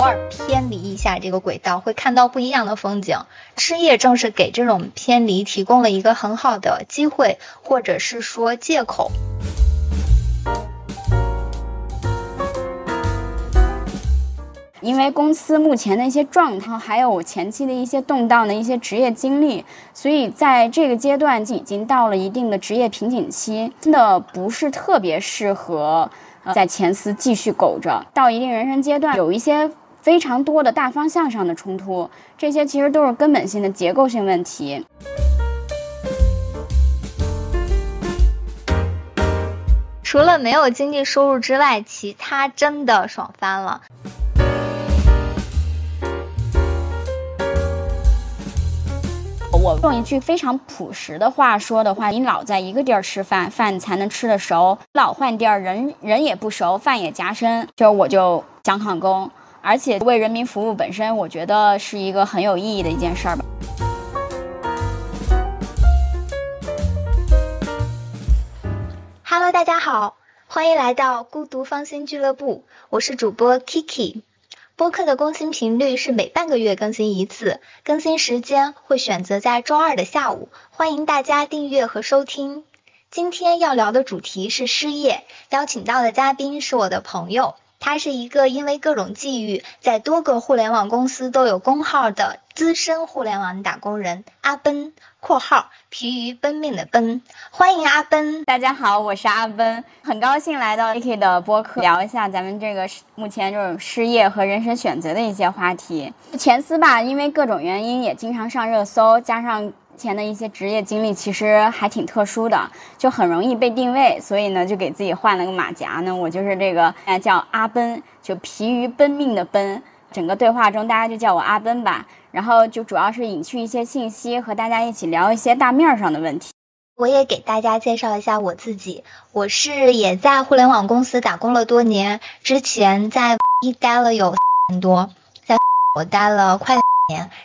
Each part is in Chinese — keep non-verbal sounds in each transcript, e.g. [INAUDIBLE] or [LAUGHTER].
偶尔偏离一下这个轨道，会看到不一样的风景。失业正是给这种偏离提供了一个很好的机会，或者是说借口。因为公司目前的一些状态，还有我前期的一些动荡的一些职业经历，所以在这个阶段就已经到了一定的职业瓶颈期，真的不是特别适合在前司继续苟着。到一定人生阶段，有一些非常多的大方向上的冲突，这些其实都是根本性的结构性问题。除了没有经济收入之外，其他真的爽翻了。我用一句非常朴实的话说的话，你老在一个地儿吃饭，饭才能吃得熟；老换地儿，人人也不熟，饭也夹生。就我就想考公，而且为人民服务本身，我觉得是一个很有意义的一件事儿吧。Hello，大家好，欢迎来到孤独芳心俱乐部，我是主播 Kiki。播客的更新频率是每半个月更新一次，更新时间会选择在周二的下午，欢迎大家订阅和收听。今天要聊的主题是失业，邀请到的嘉宾是我的朋友，他是一个因为各种际遇，在多个互联网公司都有工号的资深互联网打工人阿奔（括号疲于奔命的奔）。欢迎阿奔，大家好，我是阿奔，很高兴来到 AK 的播客，聊一下咱们这个目前这种失业和人生选择的一些话题。前司吧，因为各种原因也经常上热搜，加上前的一些职业经历，其实还挺特殊的，就很容易被定位，所以呢，就给自己换了个马甲呢，我就是这个叫阿奔，就疲于奔命的奔。整个对话中，大家就叫我阿奔吧，然后就主要是隐去一些信息，和大家一起聊一些大面上的问题。我也给大家介绍一下我自己，我是也在互联网公司打工了多年，之前在 [LAUGHS] 一待了有 [LAUGHS] 很多，在 [LAUGHS] 我待了快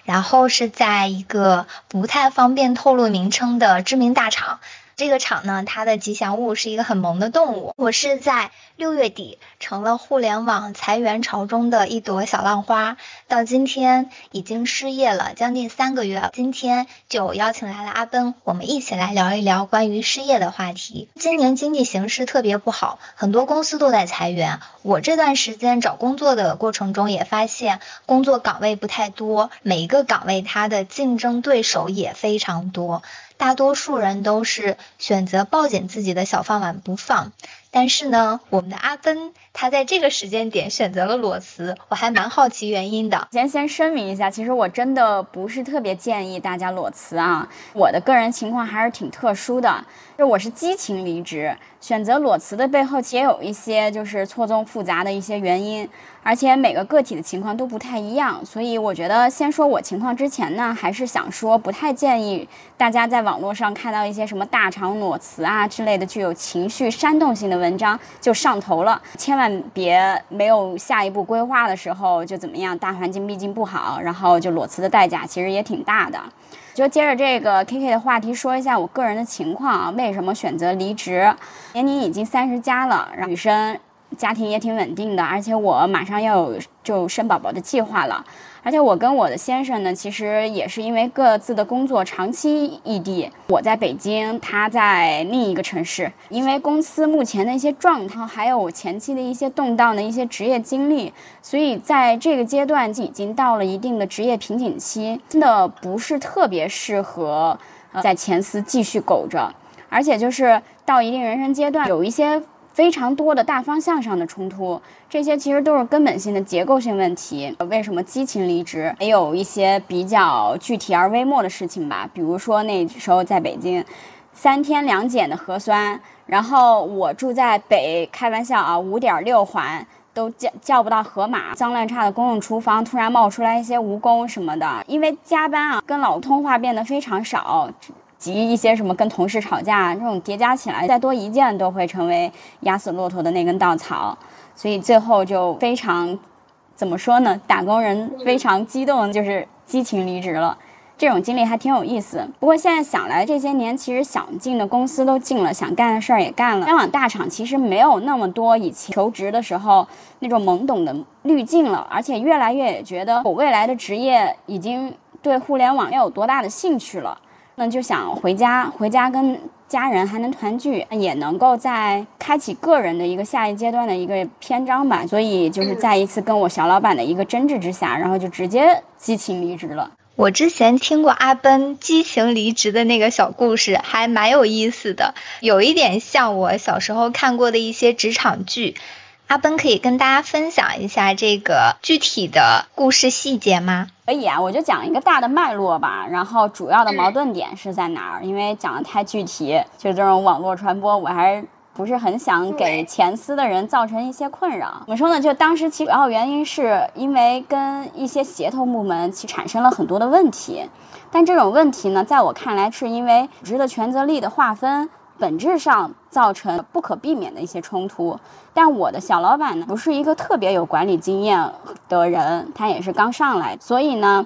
然后是在一个不太方便透露名称的知名大厂。这个厂呢，它的吉祥物是一个很萌的动物。我是在六月底成了互联网裁员潮中的一朵小浪花，到今天已经失业了将近三个月。今天就邀请来了阿奔，我们一起来聊一聊关于失业的话题。今年经济形势特别不好，很多公司都在裁员。我这段时间找工作的过程中也发现，工作岗位不太多，每一个岗位它的竞争对手也非常多。大多数人都是选择抱紧自己的小饭碗不放，但是呢，我们的阿奔他在这个时间点选择了裸辞，我还蛮好奇原因的。先先声明一下，其实我真的不是特别建议大家裸辞啊，我的个人情况还是挺特殊的，就我是激情离职。选择裸辞的背后，其实也有一些就是错综复杂的一些原因，而且每个个体的情况都不太一样，所以我觉得先说我情况之前呢，还是想说不太建议大家在网络上看到一些什么大厂裸辞啊之类的具有情绪煽动性的文章就上头了，千万别没有下一步规划的时候就怎么样，大环境毕竟不好，然后就裸辞的代价其实也挺大的。就接着这个 K K 的话题说一下我个人的情况啊，为什么选择离职？年龄已经三十加了，女生，家庭也挺稳定的，而且我马上要有就生宝宝的计划了。而且我跟我的先生呢，其实也是因为各自的工作长期异地，我在北京，他在另一个城市。因为公司目前的一些状态，还有我前期的一些动荡的一些职业经历，所以在这个阶段就已经到了一定的职业瓶颈期，真的不是特别适合呃在前司继续苟着。而且就是到一定人生阶段，有一些。非常多的大方向上的冲突，这些其实都是根本性的结构性问题。为什么激情离职？也有一些比较具体而微末的事情吧。比如说那时候在北京，三天两检的核酸，然后我住在北，开玩笑啊，五点六环都叫叫不到盒马，脏乱差的公用厨房突然冒出来一些蜈蚣什么的。因为加班啊，跟老通话变得非常少。及一些什么跟同事吵架，这种叠加起来，再多一件都会成为压死骆驼的那根稻草，所以最后就非常，怎么说呢？打工人非常激动，就是激情离职了。这种经历还挺有意思。不过现在想来，这些年其实想进的公司都进了，想干的事儿也干了。互联网大厂其实没有那么多以前求职的时候那种懵懂的滤镜了，而且越来越也觉得我未来的职业已经对互联网没有多大的兴趣了。那就想回家，回家跟家人还能团聚，也能够在开启个人的一个下一阶段的一个篇章吧。所以就是在一次跟我小老板的一个争执之下，然后就直接激情离职了。我之前听过阿奔激情离职的那个小故事，还蛮有意思的，有一点像我小时候看过的一些职场剧。阿奔可以跟大家分享一下这个具体的故事细节吗？可以啊，我就讲一个大的脉络吧，然后主要的矛盾点是在哪儿？因为讲的太具体，就这种网络传播，我还是不是很想给前司的人造成一些困扰。怎么说呢？就当时其主要原因是因为跟一些协同部门其产生了很多的问题，但这种问题呢，在我看来是因为组织的权责力的划分。本质上造成不可避免的一些冲突，但我的小老板呢，不是一个特别有管理经验的人，他也是刚上来，所以呢，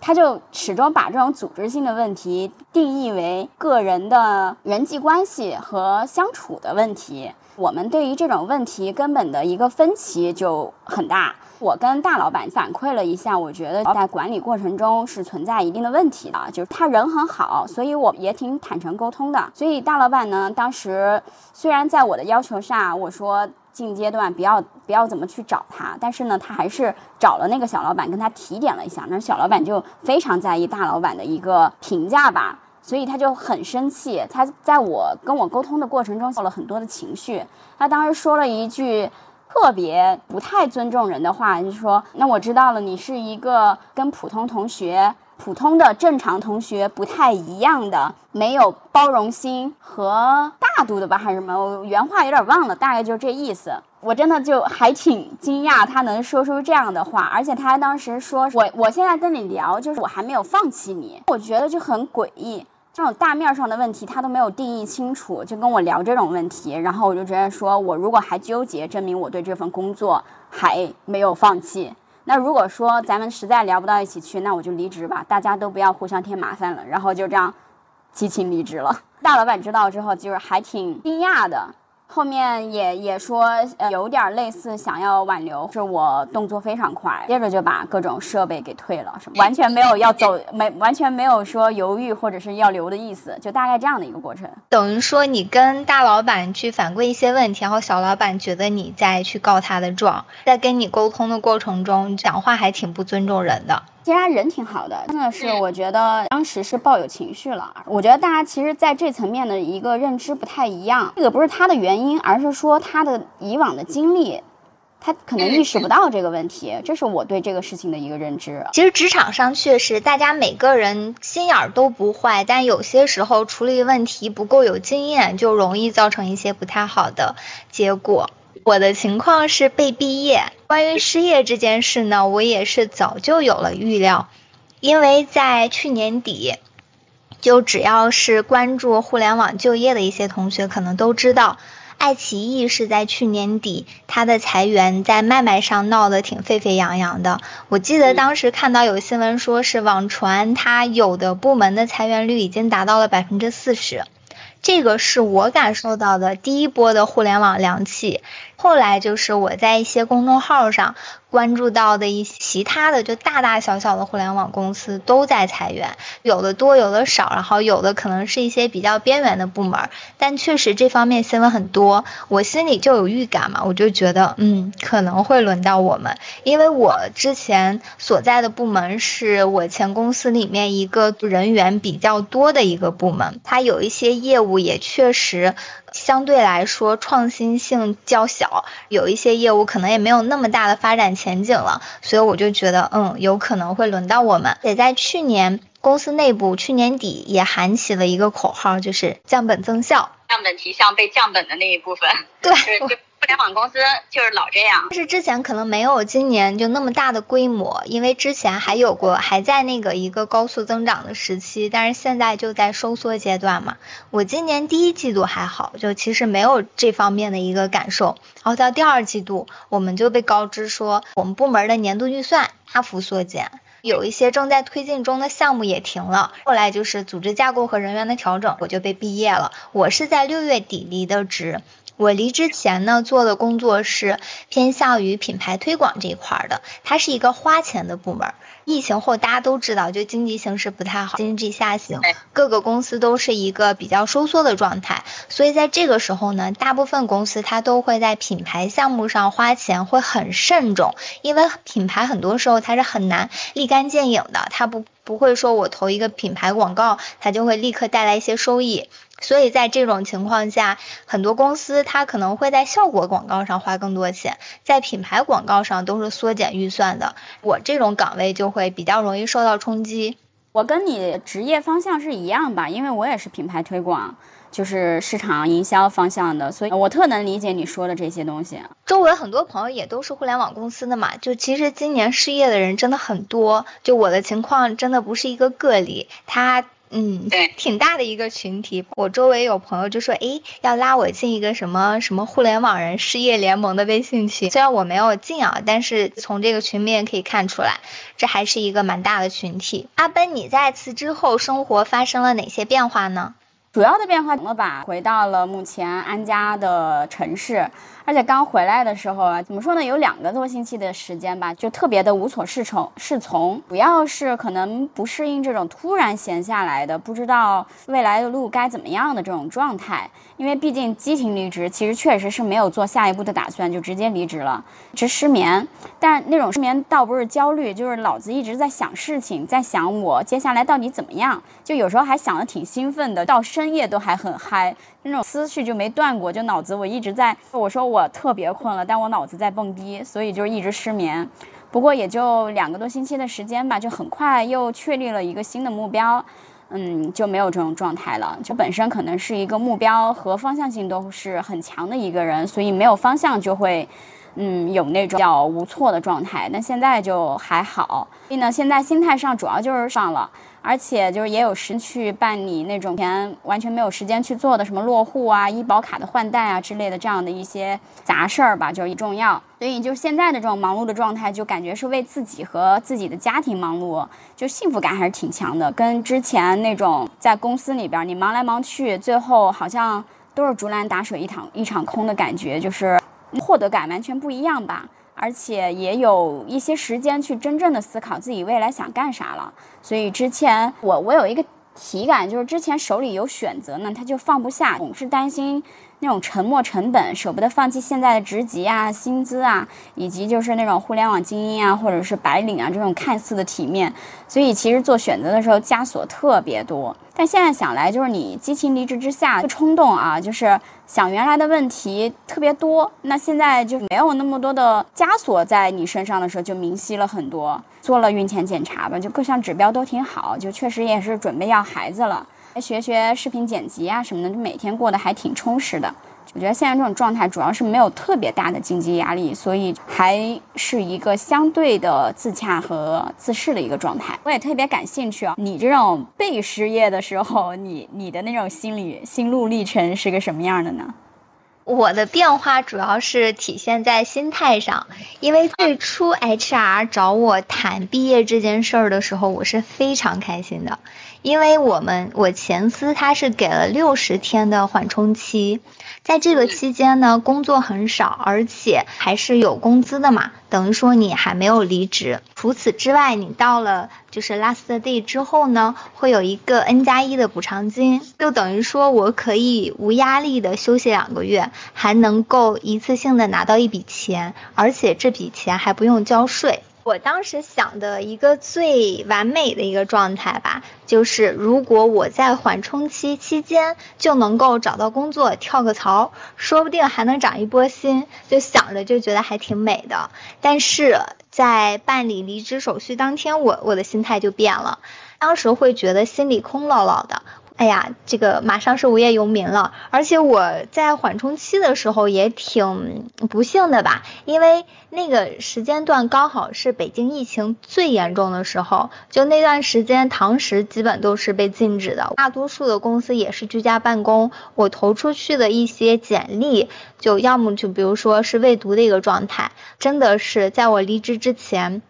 他就始终把这种组织性的问题定义为个人的人际关系和相处的问题。我们对于这种问题根本的一个分歧就很大。我跟大老板反馈了一下，我觉得在管理过程中是存在一定的问题的，就是他人很好，所以我也挺坦诚沟通的。所以大老板呢，当时虽然在我的要求下，我说近阶段不要不要怎么去找他，但是呢，他还是找了那个小老板跟他提点了一下，那小老板就非常在意大老板的一个评价吧。所以他就很生气，他在我跟我沟通的过程中受了很多的情绪。他当时说了一句特别不太尊重人的话，就是说：“那我知道了，你是一个跟普通同学、普通的正常同学不太一样的，没有包容心和大度的吧，还是什么？我原话有点忘了，大概就这意思。我真的就还挺惊讶，他能说出这样的话，而且他还当时说我我现在跟你聊，就是我还没有放弃你，我觉得就很诡异。”这种大面上的问题，他都没有定义清楚，就跟我聊这种问题，然后我就直接说，我如果还纠结，证明我对这份工作还没有放弃。那如果说咱们实在聊不到一起去，那我就离职吧，大家都不要互相添麻烦了。然后就这样，激情离职了。大老板知道之后，就是还挺惊讶的。后面也也说，呃，有点类似想要挽留，是我动作非常快，接着就把各种设备给退了，什么完全没有要走，没完全没有说犹豫或者是要留的意思，就大概这样的一个过程。等于说你跟大老板去反馈一些问题，然后小老板觉得你在去告他的状，在跟你沟通的过程中讲话还挺不尊重人的。其实他人挺好的，真的是，我觉得当时是抱有情绪了。我觉得大家其实在这层面的一个认知不太一样，这个不是他的原因，而是说他的以往的经历，他可能意识不到这个问题。这是我对这个事情的一个认知。其实职场上确实，大家每个人心眼儿都不坏，但有些时候处理问题不够有经验，就容易造成一些不太好的结果。我的情况是被毕业。关于失业这件事呢，我也是早就有了预料，因为在去年底，就只要是关注互联网就业的一些同学，可能都知道，爱奇艺是在去年底，它的裁员在麦麦上闹得挺沸沸扬扬的。我记得当时看到有新闻说是网传，它有的部门的裁员率已经达到了百分之四十。这个是我感受到的第一波的互联网凉气，后来就是我在一些公众号上。关注到的一些其他的，就大大小小的互联网公司都在裁员，有的多，有的少，然后有的可能是一些比较边缘的部门，但确实这方面新闻很多，我心里就有预感嘛，我就觉得，嗯，可能会轮到我们，因为我之前所在的部门是我前公司里面一个人员比较多的一个部门，它有一些业务也确实。相对来说，创新性较小，有一些业务可能也没有那么大的发展前景了，所以我就觉得，嗯，有可能会轮到我们。也在去年，公司内部去年底也喊起了一个口号，就是降本增效，降本提效被降本的那一部分，对。互联网公司就是老这样，但是之前可能没有今年就那么大的规模，因为之前还有过还在那个一个高速增长的时期，但是现在就在收缩阶段嘛。我今年第一季度还好，就其实没有这方面的一个感受，然后到第二季度我们就被告知说我们部门的年度预算大幅缩减。有一些正在推进中的项目也停了。后来就是组织架构和人员的调整，我就被毕业了。我是在六月底离的职。我离职前呢，做的工作是偏向于品牌推广这一块的，它是一个花钱的部门。疫情后大家都知道，就经济形势不太好，经济下行，各个公司都是一个比较收缩的状态。所以在这个时候呢，大部分公司它都会在品牌项目上花钱，会很慎重，因为品牌很多时候它是很难立竿见影的，它不不会说我投一个品牌广告，它就会立刻带来一些收益。所以在这种情况下，很多公司它可能会在效果广告上花更多钱，在品牌广告上都是缩减预算的。我这种岗位就会比较容易受到冲击。我跟你职业方向是一样吧，因为我也是品牌推广，就是市场营销方向的，所以我特能理解你说的这些东西。周围很多朋友也都是互联网公司的嘛，就其实今年失业的人真的很多，就我的情况真的不是一个个例，他。嗯，对，挺大的一个群体。我周围有朋友就说，哎，要拉我进一个什么什么互联网人失业联盟的微信群。虽然我没有进啊，但是从这个群面可以看出来，这还是一个蛮大的群体。阿奔，你在辞职后生活发生了哪些变化呢？主要的变化怎么吧？回到了目前安家的城市。而且刚回来的时候啊，怎么说呢？有两个多星期的时间吧，就特别的无所适从。适从，主要是可能不适应这种突然闲下来的，不知道未来的路该怎么样的这种状态。因为毕竟激情离职，其实确实是没有做下一步的打算，就直接离职了。直失眠，但那种失眠倒不是焦虑，就是脑子一直在想事情，在想我接下来到底怎么样。就有时候还想的挺兴奋的，到深深夜都还很嗨。那种思绪就没断过，就脑子我一直在我说我特别困了，但我脑子在蹦迪，所以就一直失眠。不过也就两个多星期的时间吧，就很快又确立了一个新的目标，嗯，就没有这种状态了。就本身可能是一个目标和方向性都是很强的一个人，所以没有方向就会，嗯，有那种叫无措的状态。但现在就还好，所以呢，现在心态上主要就是上了。而且就是也有时去办理那种前完全没有时间去做的什么落户啊、医保卡的换代啊之类的这样的一些杂事儿吧，就一重要。所以就现在的这种忙碌的状态，就感觉是为自己和自己的家庭忙碌，就幸福感还是挺强的。跟之前那种在公司里边你忙来忙去，最后好像都是竹篮打水一场一场空的感觉，就是获得感完全不一样吧。而且也有一些时间去真正的思考自己未来想干啥了，所以之前我我有一个体感，就是之前手里有选择呢，他就放不下，总是担心。那种沉没成本，舍不得放弃现在的职级啊、薪资啊，以及就是那种互联网精英啊，或者是白领啊这种看似的体面，所以其实做选择的时候枷锁特别多。但现在想来，就是你激情离职之下的冲动啊，就是想原来的问题特别多。那现在就没有那么多的枷锁在你身上的时候，就明晰了很多。做了孕前检查吧，就各项指标都挺好，就确实也是准备要孩子了。学学视频剪辑啊什么的，就每天过得还挺充实的。我觉得现在这种状态主要是没有特别大的经济压力，所以还是一个相对的自洽和自适的一个状态。我也特别感兴趣啊，你这种被失业的时候，你你的那种心理心路历程是个什么样的呢？我的变化主要是体现在心态上，因为最初 HR 找我谈毕业这件事儿的时候，我是非常开心的。因为我们我前司他是给了六十天的缓冲期，在这个期间呢，工作很少，而且还是有工资的嘛，等于说你还没有离职。除此之外，你到了就是 last day 之后呢，会有一个 N 加一的补偿金，就等于说我可以无压力的休息两个月，还能够一次性的拿到一笔钱，而且这笔钱还不用交税。我当时想的一个最完美的一个状态吧，就是如果我在缓冲期期间就能够找到工作，跳个槽，说不定还能涨一波薪，就想着就觉得还挺美的。但是在办理离职手续当天，我我的心态就变了，当时会觉得心里空落落的。哎呀，这个马上是无业游民了，而且我在缓冲期的时候也挺不幸的吧，因为那个时间段刚好是北京疫情最严重的时候，就那段时间堂食基本都是被禁止的，大多数的公司也是居家办公，我投出去的一些简历，就要么就比如说是未读的一个状态，真的是在我离职之前。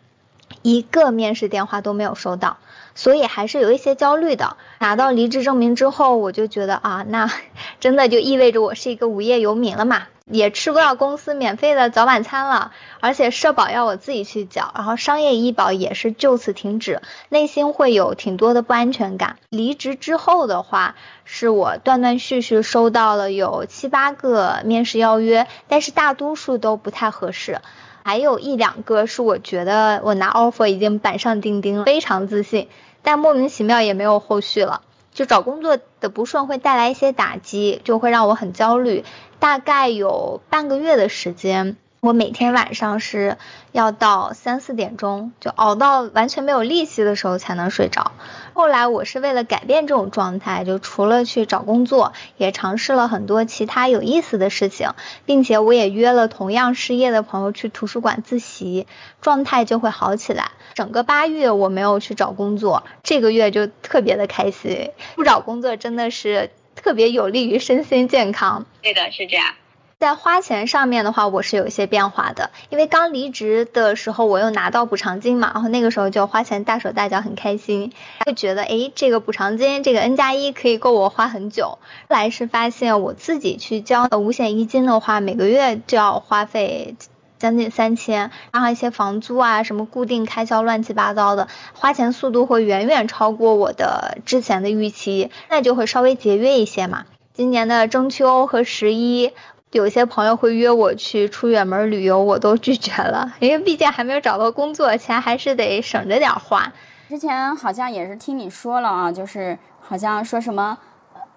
一个面试电话都没有收到，所以还是有一些焦虑的。拿到离职证明之后，我就觉得啊，那 [LAUGHS] 真的就意味着我是一个无业游民了嘛。也吃不到公司免费的早晚餐了，而且社保要我自己去缴，然后商业医保也是就此停止，内心会有挺多的不安全感。离职之后的话，是我断断续续收到了有七八个面试邀约，但是大多数都不太合适，还有一两个是我觉得我拿 offer 已经板上钉钉了，非常自信，但莫名其妙也没有后续了。就找工作的不顺会带来一些打击，就会让我很焦虑。大概有半个月的时间，我每天晚上是要到三四点钟，就熬到完全没有力气的时候才能睡着。后来我是为了改变这种状态，就除了去找工作，也尝试了很多其他有意思的事情，并且我也约了同样失业的朋友去图书馆自习，状态就会好起来。整个八月我没有去找工作，这个月就特别的开心。不找工作真的是。特别有利于身心健康。对的，是这样。在花钱上面的话，我是有一些变化的，因为刚离职的时候，我又拿到补偿金嘛，然后那个时候就花钱大手大脚，很开心，会觉得哎，这个补偿金，这个 N 加一可以够我花很久。后来是发现我自己去交五险一金的话，每个月就要花费。将近三千，然后一些房租啊，什么固定开销乱七八糟的，花钱速度会远远超过我的之前的预期，那就会稍微节约一些嘛。今年的中秋和十一，有些朋友会约我去出远门旅游，我都拒绝了，因为毕竟还没有找到工作，钱还是得省着点花。之前好像也是听你说了啊，就是好像说什么。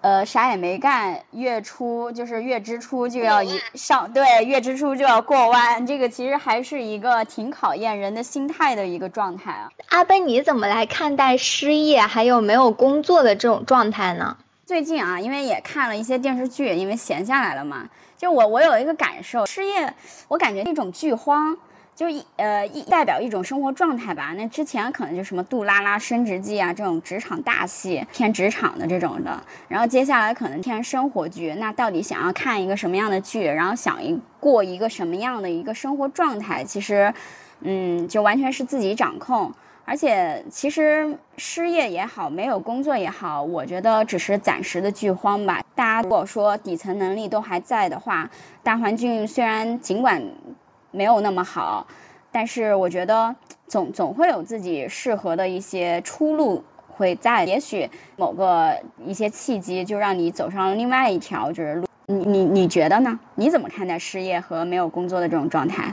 呃，啥也没干，月初就是月支出就要一上，对，月支出就要过万，这个其实还是一个挺考验人的心态的一个状态啊。阿奔，你怎么来看待失业还有没有工作的这种状态呢？最近啊，因为也看了一些电视剧，因为闲下来了嘛，就我我有一个感受，失业，我感觉一种剧荒。就一呃一代表一种生活状态吧。那之前可能就什么《杜拉拉升职记》啊这种职场大戏，偏职场的这种的。然后接下来可能偏生活剧。那到底想要看一个什么样的剧，然后想一过一个什么样的一个生活状态，其实，嗯，就完全是自己掌控。而且其实失业也好，没有工作也好，我觉得只是暂时的剧荒吧。大家如果说底层能力都还在的话，大环境虽然尽管。没有那么好，但是我觉得总总会有自己适合的一些出路会在，也许某个一些契机就让你走上了另外一条就是路。你你你觉得呢？你怎么看待失业和没有工作的这种状态？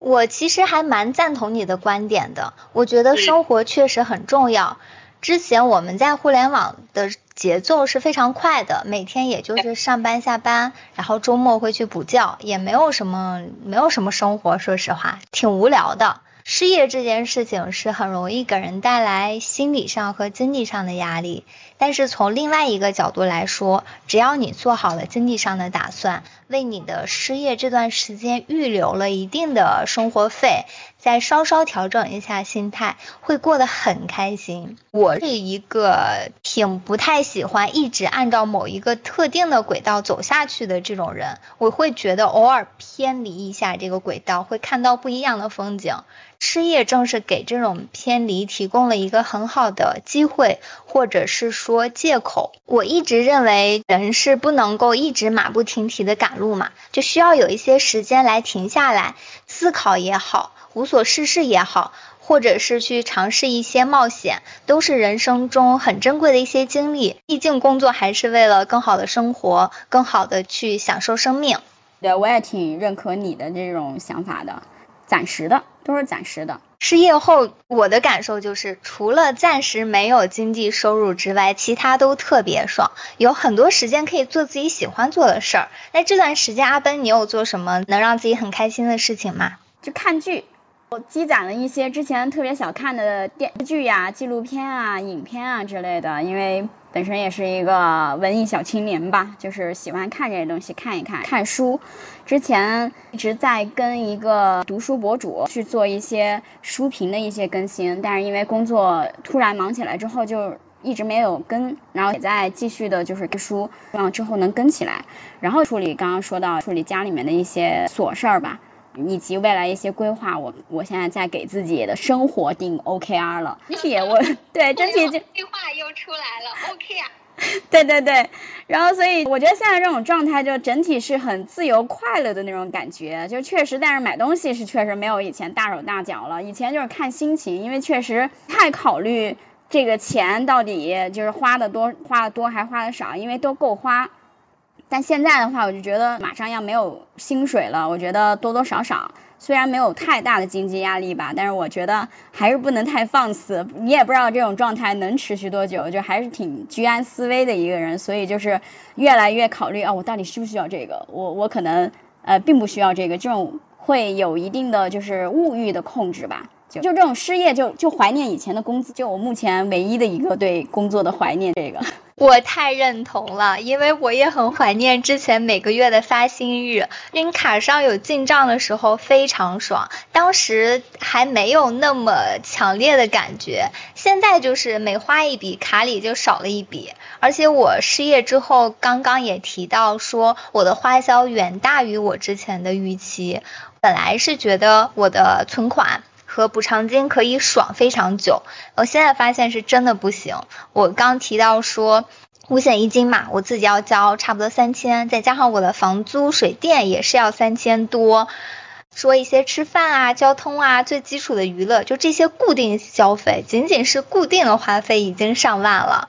我其实还蛮赞同你的观点的，我觉得生活确实很重要。之前我们在互联网的节奏是非常快的，每天也就是上班下班，然后周末会去补觉，也没有什么没有什么生活，说实话挺无聊的。失业这件事情是很容易给人带来心理上和经济上的压力，但是从另外一个角度来说，只要你做好了经济上的打算，为你的失业这段时间预留了一定的生活费。再稍稍调整一下心态，会过得很开心。我是一个挺不太喜欢一直按照某一个特定的轨道走下去的这种人，我会觉得偶尔偏离一下这个轨道，会看到不一样的风景。失业正是给这种偏离提供了一个很好的机会，或者是说借口。我一直认为人是不能够一直马不停蹄的赶路嘛，就需要有一些时间来停下来思考也好。无所事事也好，或者是去尝试一些冒险，都是人生中很珍贵的一些经历。毕竟工作还是为了更好的生活，更好的去享受生命。对，我也挺认可你的这种想法的。暂时的，都是暂时的。失业后，我的感受就是，除了暂时没有经济收入之外，其他都特别爽，有很多时间可以做自己喜欢做的事儿。那这段时间，阿奔，你有做什么能让自己很开心的事情吗？就看剧。我积攒了一些之前特别想看的电视剧呀、纪录片啊、影片啊之类的，因为本身也是一个文艺小青年吧，就是喜欢看这些东西，看一看。看书，之前一直在跟一个读书博主去做一些书评的一些更新，但是因为工作突然忙起来之后，就一直没有跟，然后也在继续的就是书，希望之后能跟起来。然后处理刚刚说到处理家里面的一些琐事儿吧。以及未来一些规划，我我现在在给自己的生活定 OKR 了。整体我对整体这计划又出来了，OKR。[LAUGHS] 对对对，然后所以我觉得现在这种状态就整体是很自由快乐的那种感觉，就确实，但是买东西是确实没有以前大手大脚了。以前就是看心情，因为确实太考虑这个钱到底就是花的多，花的多还花的少，因为都够花。但现在的话，我就觉得马上要没有薪水了。我觉得多多少少，虽然没有太大的经济压力吧，但是我觉得还是不能太放肆。你也不知道这种状态能持续多久，就还是挺居安思危的一个人。所以就是越来越考虑啊，我到底需不需要这个？我我可能呃并不需要这个，这种会有一定的就是物欲的控制吧。就就这种失业，就就怀念以前的工资。就我目前唯一的一个对工作的怀念，这个。我太认同了，因为我也很怀念之前每个月的发薪日，因卡上有进账的时候非常爽，当时还没有那么强烈的感觉，现在就是每花一笔卡里就少了一笔，而且我失业之后，刚刚也提到说我的花销远大于我之前的预期，本来是觉得我的存款。和补偿金可以爽非常久，我现在发现是真的不行。我刚提到说五险一金嘛，我自己要交差不多三千，再加上我的房租、水电也是要三千多。说一些吃饭啊、交通啊、最基础的娱乐，就这些固定消费，仅仅是固定的花费已经上万了。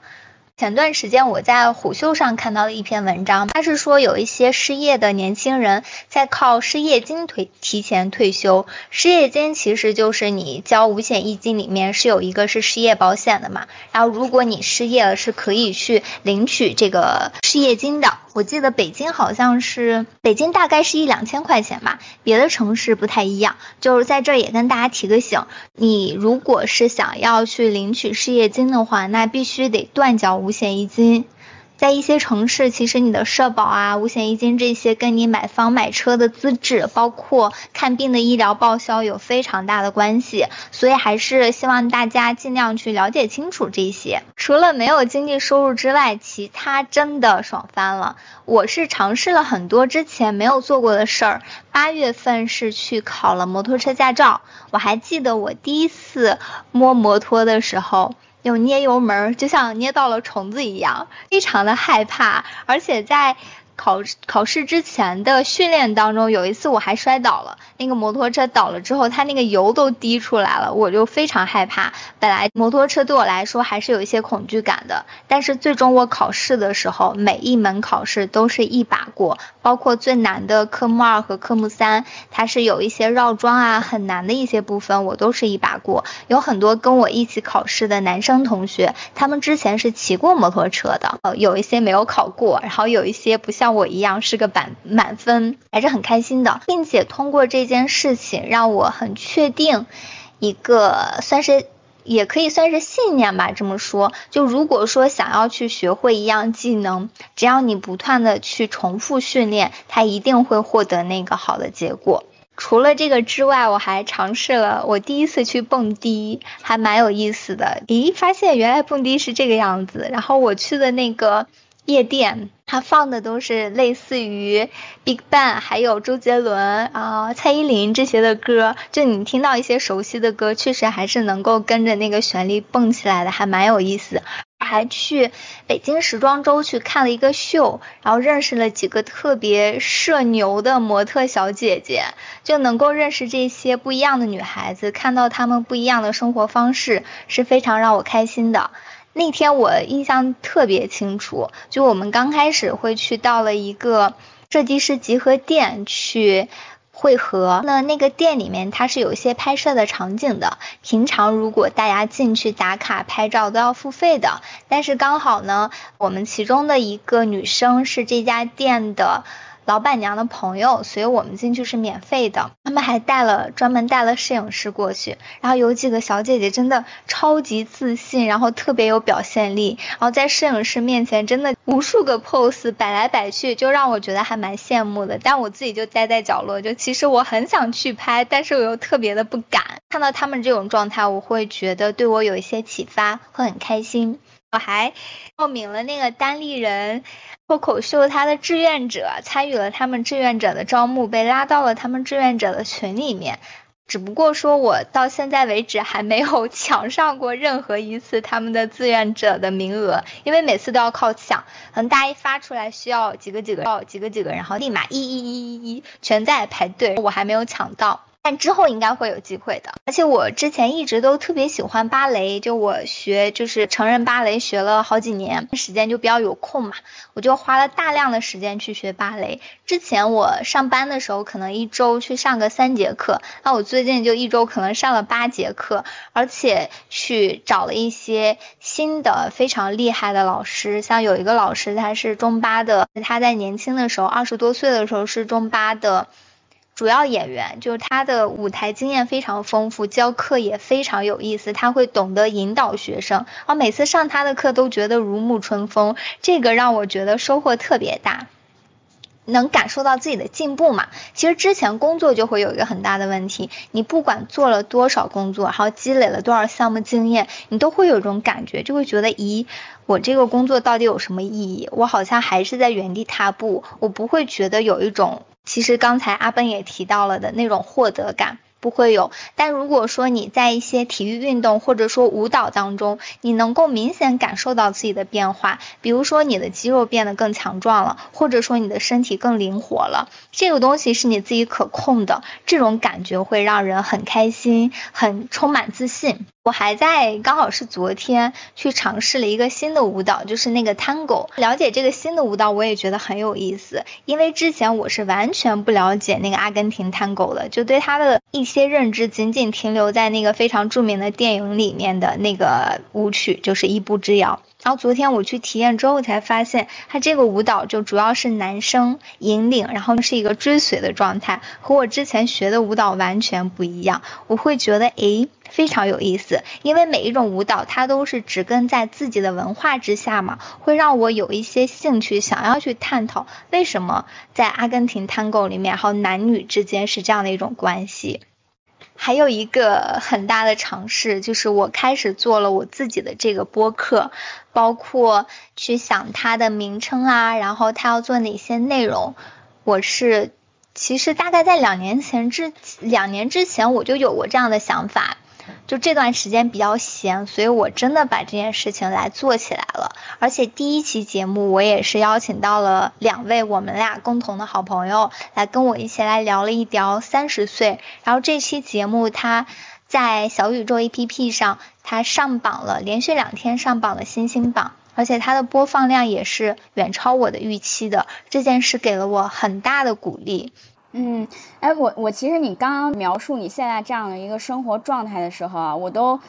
前段时间我在虎嗅上看到了一篇文章，他是说有一些失业的年轻人在靠失业金退提前退休。失业金其实就是你交五险一金里面是有一个是失业保险的嘛，然后如果你失业了是可以去领取这个失业金的。我记得北京好像是北京大概是一两千块钱吧，别的城市不太一样。就是在这也跟大家提个醒，你如果是想要去领取失业金的话，那必须得断缴五五险一金。在一些城市，其实你的社保啊、五险一金这些跟你买房买车的资质，包括看病的医疗报销有非常大的关系，所以还是希望大家尽量去了解清楚这些。除了没有经济收入之外，其他真的爽翻了。我是尝试了很多之前没有做过的事儿。八月份是去考了摩托车驾照，我还记得我第一次摸摩托的时候。有捏油门，就像捏到了虫子一样，非常的害怕，而且在。考考试之前的训练当中，有一次我还摔倒了。那个摩托车倒了之后，它那个油都滴出来了，我就非常害怕。本来摩托车对我来说还是有一些恐惧感的，但是最终我考试的时候，每一门考试都是一把过，包括最难的科目二和科目三，它是有一些绕桩啊，很难的一些部分，我都是一把过。有很多跟我一起考试的男生同学，他们之前是骑过摩托车的，呃，有一些没有考过，然后有一些不像。我一样是个满满分，还是很开心的，并且通过这件事情让我很确定一个算是也可以算是信念吧。这么说，就如果说想要去学会一样技能，只要你不断的去重复训练，它一定会获得那个好的结果。除了这个之外，我还尝试了我第一次去蹦迪，还蛮有意思的。咦，发现原来蹦迪是这个样子。然后我去的那个。夜店，它放的都是类似于 Big Bang，还有周杰伦啊、蔡依林这些的歌。就你听到一些熟悉的歌，确实还是能够跟着那个旋律蹦起来的，还蛮有意思。还去北京时装周去看了一个秀，然后认识了几个特别社牛的模特小姐姐，就能够认识这些不一样的女孩子，看到她们不一样的生活方式，是非常让我开心的。那天我印象特别清楚，就我们刚开始会去到了一个设计师集合店去汇合。那那个店里面它是有一些拍摄的场景的，平常如果大家进去打卡拍照都要付费的，但是刚好呢，我们其中的一个女生是这家店的。老板娘的朋友，所以我们进去是免费的。他们还带了专门带了摄影师过去，然后有几个小姐姐真的超级自信，然后特别有表现力，然后在摄影师面前真的无数个 pose 摆来摆去，就让我觉得还蛮羡慕的。但我自己就待在角落，就其实我很想去拍，但是我又特别的不敢。看到他们这种状态，我会觉得对我有一些启发，会很开心。我还报名了那个单立人脱口秀，他的志愿者参与了他们志愿者的招募，被拉到了他们志愿者的群里面。只不过说，我到现在为止还没有 [LAUGHS] 抢上过任何一次他们的志愿者的名额，因为每次都要靠抢，可能大一发出来需要几个几个，要几个几个，然后立马一一一一一全在排队，我还没有抢到。但之后应该会有机会的，而且我之前一直都特别喜欢芭蕾，就我学就是成人芭蕾学了好几年，时间就比较有空嘛，我就花了大量的时间去学芭蕾。之前我上班的时候可能一周去上个三节课，那我最近就一周可能上了八节课，而且去找了一些新的非常厉害的老师，像有一个老师他是中巴的，他在年轻的时候二十多岁的时候是中巴的。主要演员就是他的舞台经验非常丰富，教课也非常有意思，他会懂得引导学生，啊，每次上他的课都觉得如沐春风，这个让我觉得收获特别大，能感受到自己的进步嘛。其实之前工作就会有一个很大的问题，你不管做了多少工作，然后积累了多少项目经验，你都会有一种感觉，就会觉得，咦，我这个工作到底有什么意义？我好像还是在原地踏步，我不会觉得有一种。其实刚才阿奔也提到了的那种获得感。不会有，但如果说你在一些体育运动或者说舞蹈当中，你能够明显感受到自己的变化，比如说你的肌肉变得更强壮了，或者说你的身体更灵活了，这个东西是你自己可控的，这种感觉会让人很开心，很充满自信。我还在刚好是昨天去尝试了一个新的舞蹈，就是那个 Tango。了解这个新的舞蹈，我也觉得很有意思，因为之前我是完全不了解那个阿根廷 Tango 的，就对它的一些认知仅仅停留在那个非常著名的电影里面的那个舞曲，就是一步之遥。然后昨天我去体验之后才发现，它这个舞蹈就主要是男生引领，然后是一个追随的状态，和我之前学的舞蹈完全不一样。我会觉得，诶，非常有意思，因为每一种舞蹈它都是植根在自己的文化之下嘛，会让我有一些兴趣，想要去探讨为什么在阿根廷探戈里面，还有男女之间是这样的一种关系。还有一个很大的尝试，就是我开始做了我自己的这个播客，包括去想它的名称啊，然后它要做哪些内容。我是其实大概在两年前之两年之前我就有过这样的想法。就这段时间比较闲，所以我真的把这件事情来做起来了。而且第一期节目我也是邀请到了两位我们俩共同的好朋友来跟我一起来聊了一聊三十岁。然后这期节目它在小宇宙 APP 上，它上榜了，连续两天上榜了新星榜，而且它的播放量也是远超我的预期的。这件事给了我很大的鼓励。嗯，哎，我我其实你刚刚描述你现在这样的一个生活状态的时候啊，我都，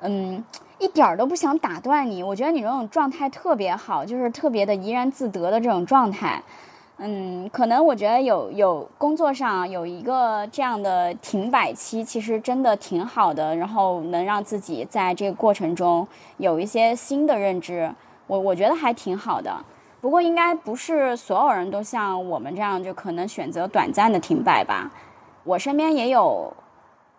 嗯，一点儿都不想打断你。我觉得你这种状态特别好，就是特别的怡然自得的这种状态。嗯，可能我觉得有有工作上有一个这样的停摆期，其实真的挺好的，然后能让自己在这个过程中有一些新的认知，我我觉得还挺好的。不过应该不是所有人都像我们这样，就可能选择短暂的停摆吧。我身边也有，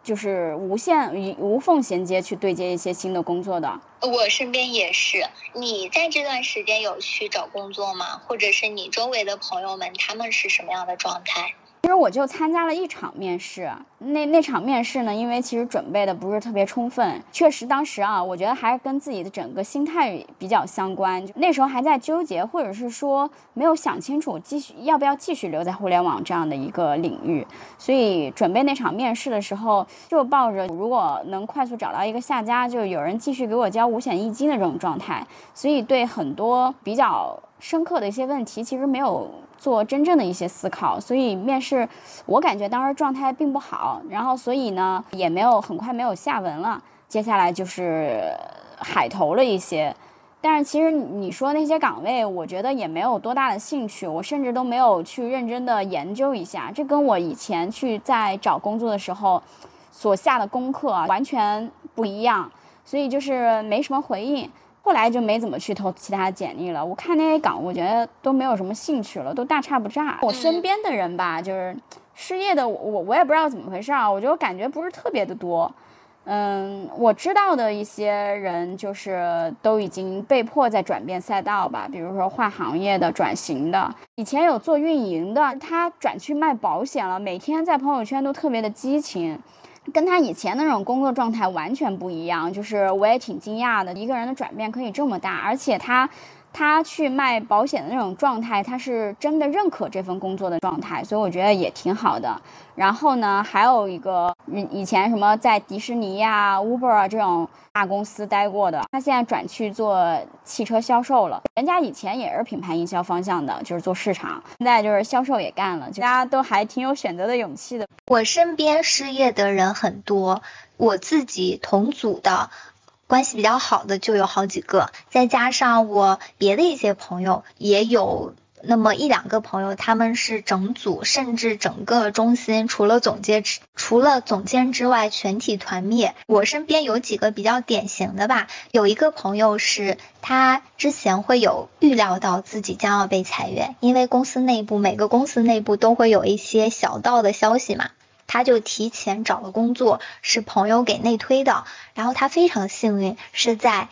就是无限无缝衔接去对接一些新的工作的。我身边也是。你在这段时间有去找工作吗？或者是你周围的朋友们，他们是什么样的状态？其实我就参加了一场面试，那那场面试呢，因为其实准备的不是特别充分，确实当时啊，我觉得还是跟自己的整个心态比较相关。那时候还在纠结，或者是说没有想清楚继续要不要继续留在互联网这样的一个领域，所以准备那场面试的时候，就抱着如果能快速找到一个下家，就有人继续给我交五险一金的这种状态，所以对很多比较深刻的一些问题，其实没有。做真正的一些思考，所以面试我感觉当时状态并不好，然后所以呢也没有很快没有下文了。接下来就是海投了一些，但是其实你说那些岗位，我觉得也没有多大的兴趣，我甚至都没有去认真的研究一下，这跟我以前去在找工作的时候所下的功课完全不一样，所以就是没什么回应。后来就没怎么去投其他简历了。我看那些岗，我觉得都没有什么兴趣了，都大差不差。我身边的人吧，就是失业的，我我也不知道怎么回事啊。我觉得感觉不是特别的多，嗯，我知道的一些人就是都已经被迫在转变赛道吧，比如说换行业的、转型的。以前有做运营的，他转去卖保险了，每天在朋友圈都特别的激情，跟他以前那种工作状态完全不一样。就是我也挺惊讶的，一个人的转变可以这么大，而且他。他去卖保险的那种状态，他是真的认可这份工作的状态，所以我觉得也挺好的。然后呢，还有一个以前什么在迪士尼呀、Uber 啊这种大公司待过的，他现在转去做汽车销售了。人家以前也是品牌营销方向的，就是做市场，现在就是销售也干了。大家都还挺有选择的勇气的。我身边失业的人很多，我自己同组的。关系比较好的就有好几个，再加上我别的一些朋友，也有那么一两个朋友，他们是整组，甚至整个中心除了总监除了总监之外，全体团灭。我身边有几个比较典型的吧，有一个朋友是他之前会有预料到自己将要被裁员，因为公司内部每个公司内部都会有一些小道的消息嘛。他就提前找了工作，是朋友给内推的。然后他非常幸运，是在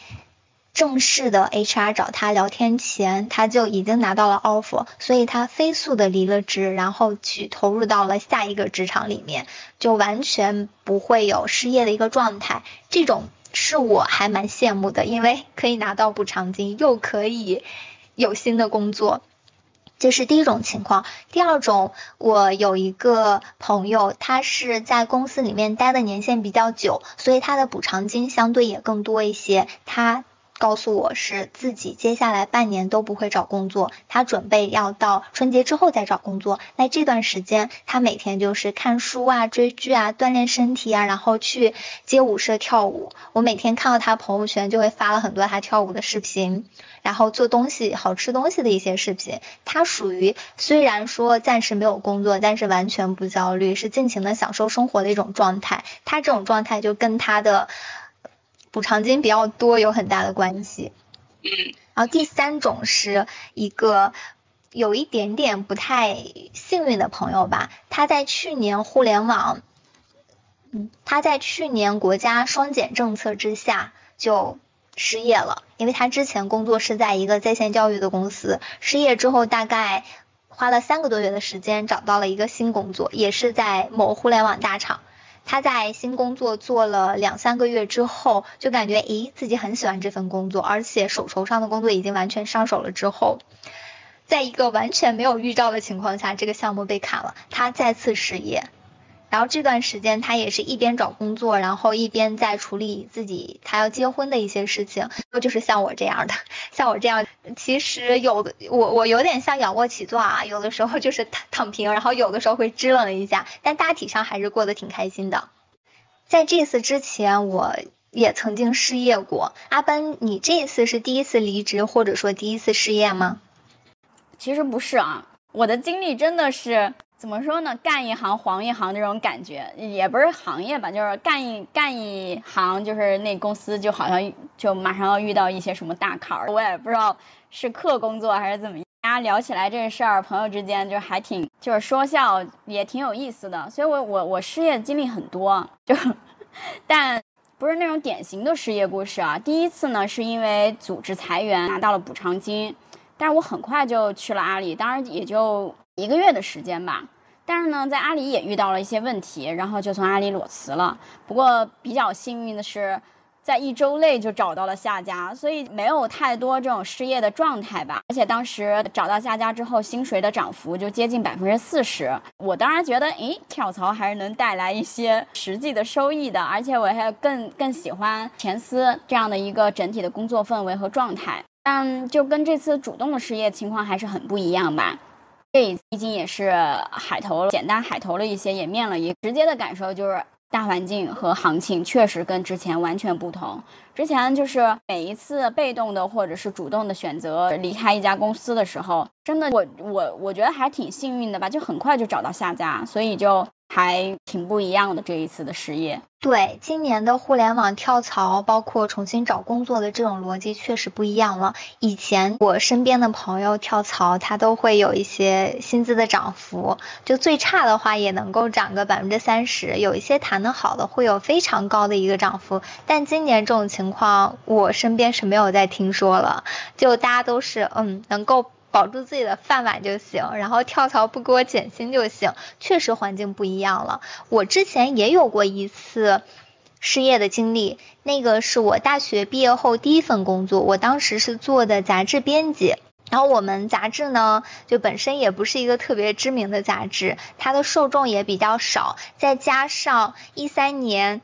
正式的 HR 找他聊天前，他就已经拿到了 offer，所以他飞速的离了职，然后去投入到了下一个职场里面，就完全不会有失业的一个状态。这种是我还蛮羡慕的，因为可以拿到补偿金，又可以有新的工作。这是第一种情况，第二种，我有一个朋友，他是在公司里面待的年限比较久，所以他的补偿金相对也更多一些。他告诉我是自己接下来半年都不会找工作，他准备要到春节之后再找工作。那这段时间，他每天就是看书啊、追剧啊、锻炼身体啊，然后去街舞社跳舞。我每天看到他朋友圈就会发了很多他跳舞的视频。然后做东西好吃东西的一些视频，他属于虽然说暂时没有工作，但是完全不焦虑，是尽情的享受生活的一种状态。他这种状态就跟他的补偿金比较多有很大的关系。嗯。然后第三种是一个有一点点不太幸运的朋友吧，他在去年互联网，嗯，他在去年国家双减政策之下就。失业了，因为他之前工作是在一个在线教育的公司，失业之后大概花了三个多月的时间找到了一个新工作，也是在某互联网大厂。他在新工作做了两三个月之后，就感觉咦自己很喜欢这份工作，而且手头上的工作已经完全上手了之后，在一个完全没有预兆的情况下，这个项目被砍了，他再次失业。然后这段时间，他也是一边找工作，然后一边在处理自己他要结婚的一些事情。就是像我这样的，像我这样，其实有的我我有点像仰卧起坐啊，有的时候就是躺躺平，然后有的时候会支棱一下，但大体上还是过得挺开心的。在这次之前，我也曾经失业过。阿奔，你这次是第一次离职，或者说第一次失业吗？其实不是啊，我的经历真的是。怎么说呢？干一行黄一行这种感觉，也不是行业吧，就是干一干一行，就是那公司就好像就马上要遇到一些什么大坎儿，我也不知道是课工作还是怎么。大家聊起来这事儿，朋友之间就还挺就是说笑，也挺有意思的。所以我我我失业经历很多，就但不是那种典型的失业故事啊。第一次呢，是因为组织裁员拿到了补偿金，但是我很快就去了阿里，当然也就。一个月的时间吧，但是呢，在阿里也遇到了一些问题，然后就从阿里裸辞了。不过比较幸运的是，在一周内就找到了下家，所以没有太多这种失业的状态吧。而且当时找到下家之后，薪水的涨幅就接近百分之四十。我当然觉得，诶，跳槽还是能带来一些实际的收益的。而且我还更更喜欢前司这样的一个整体的工作氛围和状态。但就跟这次主动的失业情况还是很不一样吧。这毕竟也是海投了，简单海投了一些，也面了一直接的感受就是大环境和行情确实跟之前完全不同。之前就是每一次被动的或者是主动的选择离开一家公司的时候，真的我我我觉得还挺幸运的吧，就很快就找到下家，所以就还挺不一样的。这一次的失业。对，今年的互联网跳槽，包括重新找工作的这种逻辑确实不一样了。以前我身边的朋友跳槽，他都会有一些薪资的涨幅，就最差的话也能够涨个百分之三十，有一些谈得好的会有非常高的一个涨幅。但今年这种情况，我身边是没有再听说了，就大家都是嗯能够。保住自己的饭碗就行，然后跳槽不给我减薪就行。确实环境不一样了。我之前也有过一次失业的经历，那个是我大学毕业后第一份工作，我当时是做的杂志编辑。然后我们杂志呢，就本身也不是一个特别知名的杂志，它的受众也比较少，再加上一三年。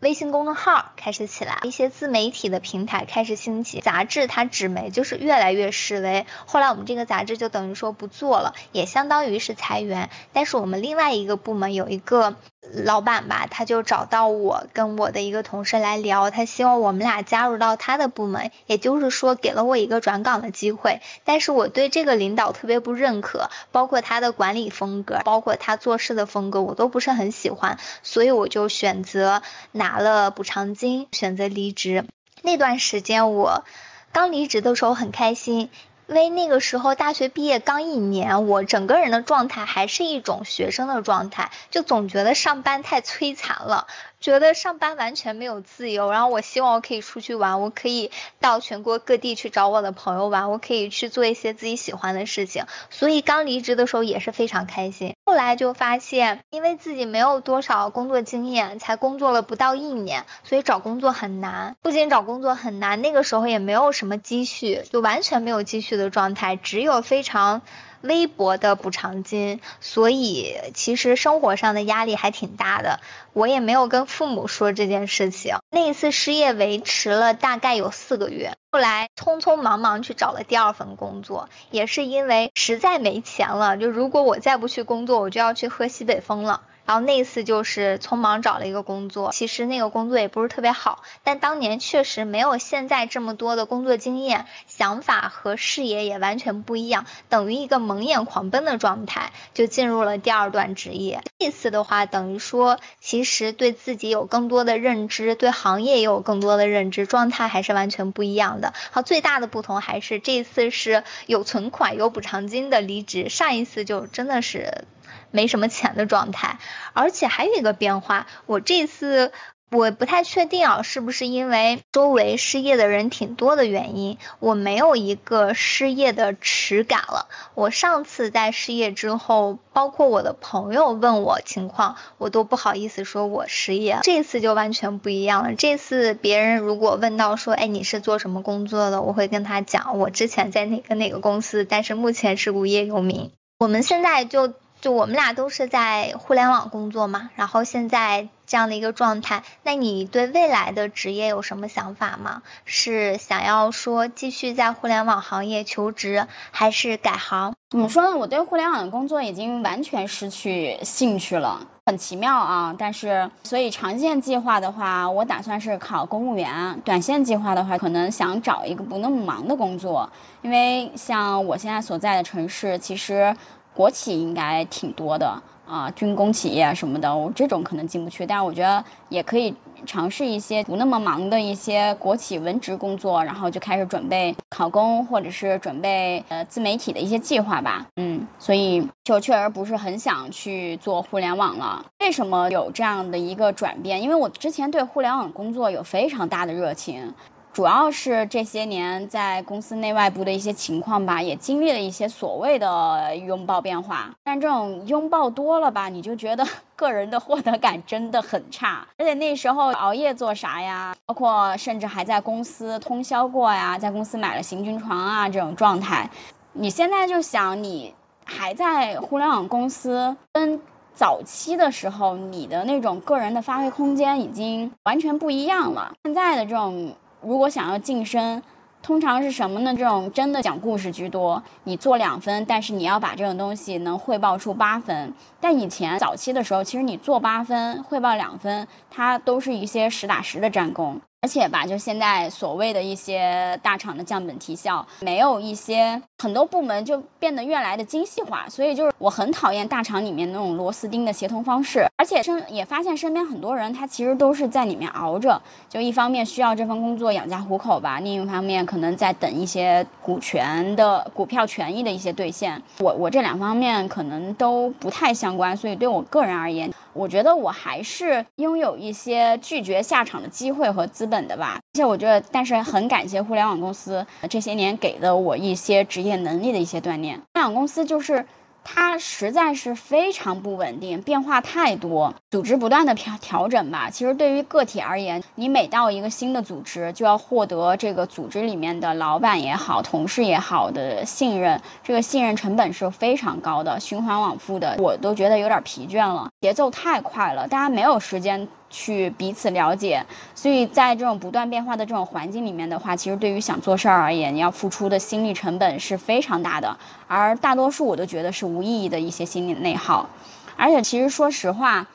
微信公众号开始起来，一些自媒体的平台开始兴起，杂志它纸媒就是越来越式微。后来我们这个杂志就等于说不做了，也相当于是裁员。但是我们另外一个部门有一个。老板吧，他就找到我跟我的一个同事来聊，他希望我们俩加入到他的部门，也就是说给了我一个转岗的机会。但是我对这个领导特别不认可，包括他的管理风格，包括他做事的风格，我都不是很喜欢，所以我就选择拿了补偿金，选择离职。那段时间我刚离职的时候很开心。因为那个时候大学毕业刚一年，我整个人的状态还是一种学生的状态，就总觉得上班太摧残了。觉得上班完全没有自由，然后我希望我可以出去玩，我可以到全国各地去找我的朋友玩，我可以去做一些自己喜欢的事情。所以刚离职的时候也是非常开心。后来就发现，因为自己没有多少工作经验，才工作了不到一年，所以找工作很难。不仅找工作很难，那个时候也没有什么积蓄，就完全没有积蓄的状态，只有非常。微薄的补偿金，所以其实生活上的压力还挺大的。我也没有跟父母说这件事情。那一次失业维持了大概有四个月，后来匆匆忙忙去找了第二份工作，也是因为实在没钱了。就如果我再不去工作，我就要去喝西北风了。然后那次就是匆忙找了一个工作，其实那个工作也不是特别好，但当年确实没有现在这么多的工作经验，想法和视野也完全不一样，等于一个蒙眼狂奔的状态，就进入了第二段职业。这次的话，等于说其实对自己有更多的认知，对行业也有更多的认知，状态还是完全不一样的。好，最大的不同还是这次是有存款、有补偿金的离职，上一次就真的是。没什么钱的状态，而且还有一个变化，我这次我不太确定啊，是不是因为周围失业的人挺多的原因，我没有一个失业的耻感了。我上次在失业之后，包括我的朋友问我情况，我都不好意思说我失业。这次就完全不一样了，这次别人如果问到说，哎，你是做什么工作的，我会跟他讲，我之前在哪个哪个公司，但是目前是无业游民。我们现在就。就我们俩都是在互联网工作嘛，然后现在这样的一个状态，那你对未来的职业有什么想法吗？是想要说继续在互联网行业求职，还是改行？怎么说呢？我对互联网的工作已经完全失去兴趣了，很奇妙啊！但是，所以长线计划的话，我打算是考公务员；短线计划的话，可能想找一个不那么忙的工作，因为像我现在所在的城市，其实。国企应该挺多的啊，军工企业什么的，我这种可能进不去。但是我觉得也可以尝试一些不那么忙的一些国企文职工作，然后就开始准备考公或者是准备呃自媒体的一些计划吧。嗯，所以就确实不是很想去做互联网了。为什么有这样的一个转变？因为我之前对互联网工作有非常大的热情。主要是这些年在公司内外部的一些情况吧，也经历了一些所谓的拥抱变化。但这种拥抱多了吧，你就觉得个人的获得感真的很差。而且那时候熬夜做啥呀？包括甚至还在公司通宵过呀，在公司买了行军床啊，这种状态。你现在就想，你还在互联网公司，跟早期的时候，你的那种个人的发挥空间已经完全不一样了。现在的这种。如果想要晋升，通常是什么呢？这种真的讲故事居多。你做两分，但是你要把这种东西能汇报出八分。但以前早期的时候，其实你做八分，汇报两分，它都是一些实打实的战功。而且吧，就现在所谓的一些大厂的降本提效，没有一些很多部门就变得越来的精细化，所以就是我很讨厌大厂里面那种螺丝钉的协同方式，而且身也发现身边很多人他其实都是在里面熬着，就一方面需要这份工作养家糊口吧，另一方面可能在等一些股权的股票权益的一些兑现。我我这两方面可能都不太想相关，所以对我个人而言，我觉得我还是拥有一些拒绝下场的机会和资本的吧。而且我觉得，但是很感谢互联网公司这些年给的我一些职业能力的一些锻炼。互联网公司就是它实在是非常不稳定，变化太多，组织不断的调调整吧。其实对于个体而言，你每到一个新的组织，就要获得这个组织里面的老板也好、同事也好的信任，这个信任成本是非常高的，循环往复的，我都觉得有点疲倦了，节奏太快了，大家没有时间。去彼此了解，所以在这种不断变化的这种环境里面的话，其实对于想做事儿而言，你要付出的心理成本是非常大的，而大多数我都觉得是无意义的一些心理内耗。而且其实说实话，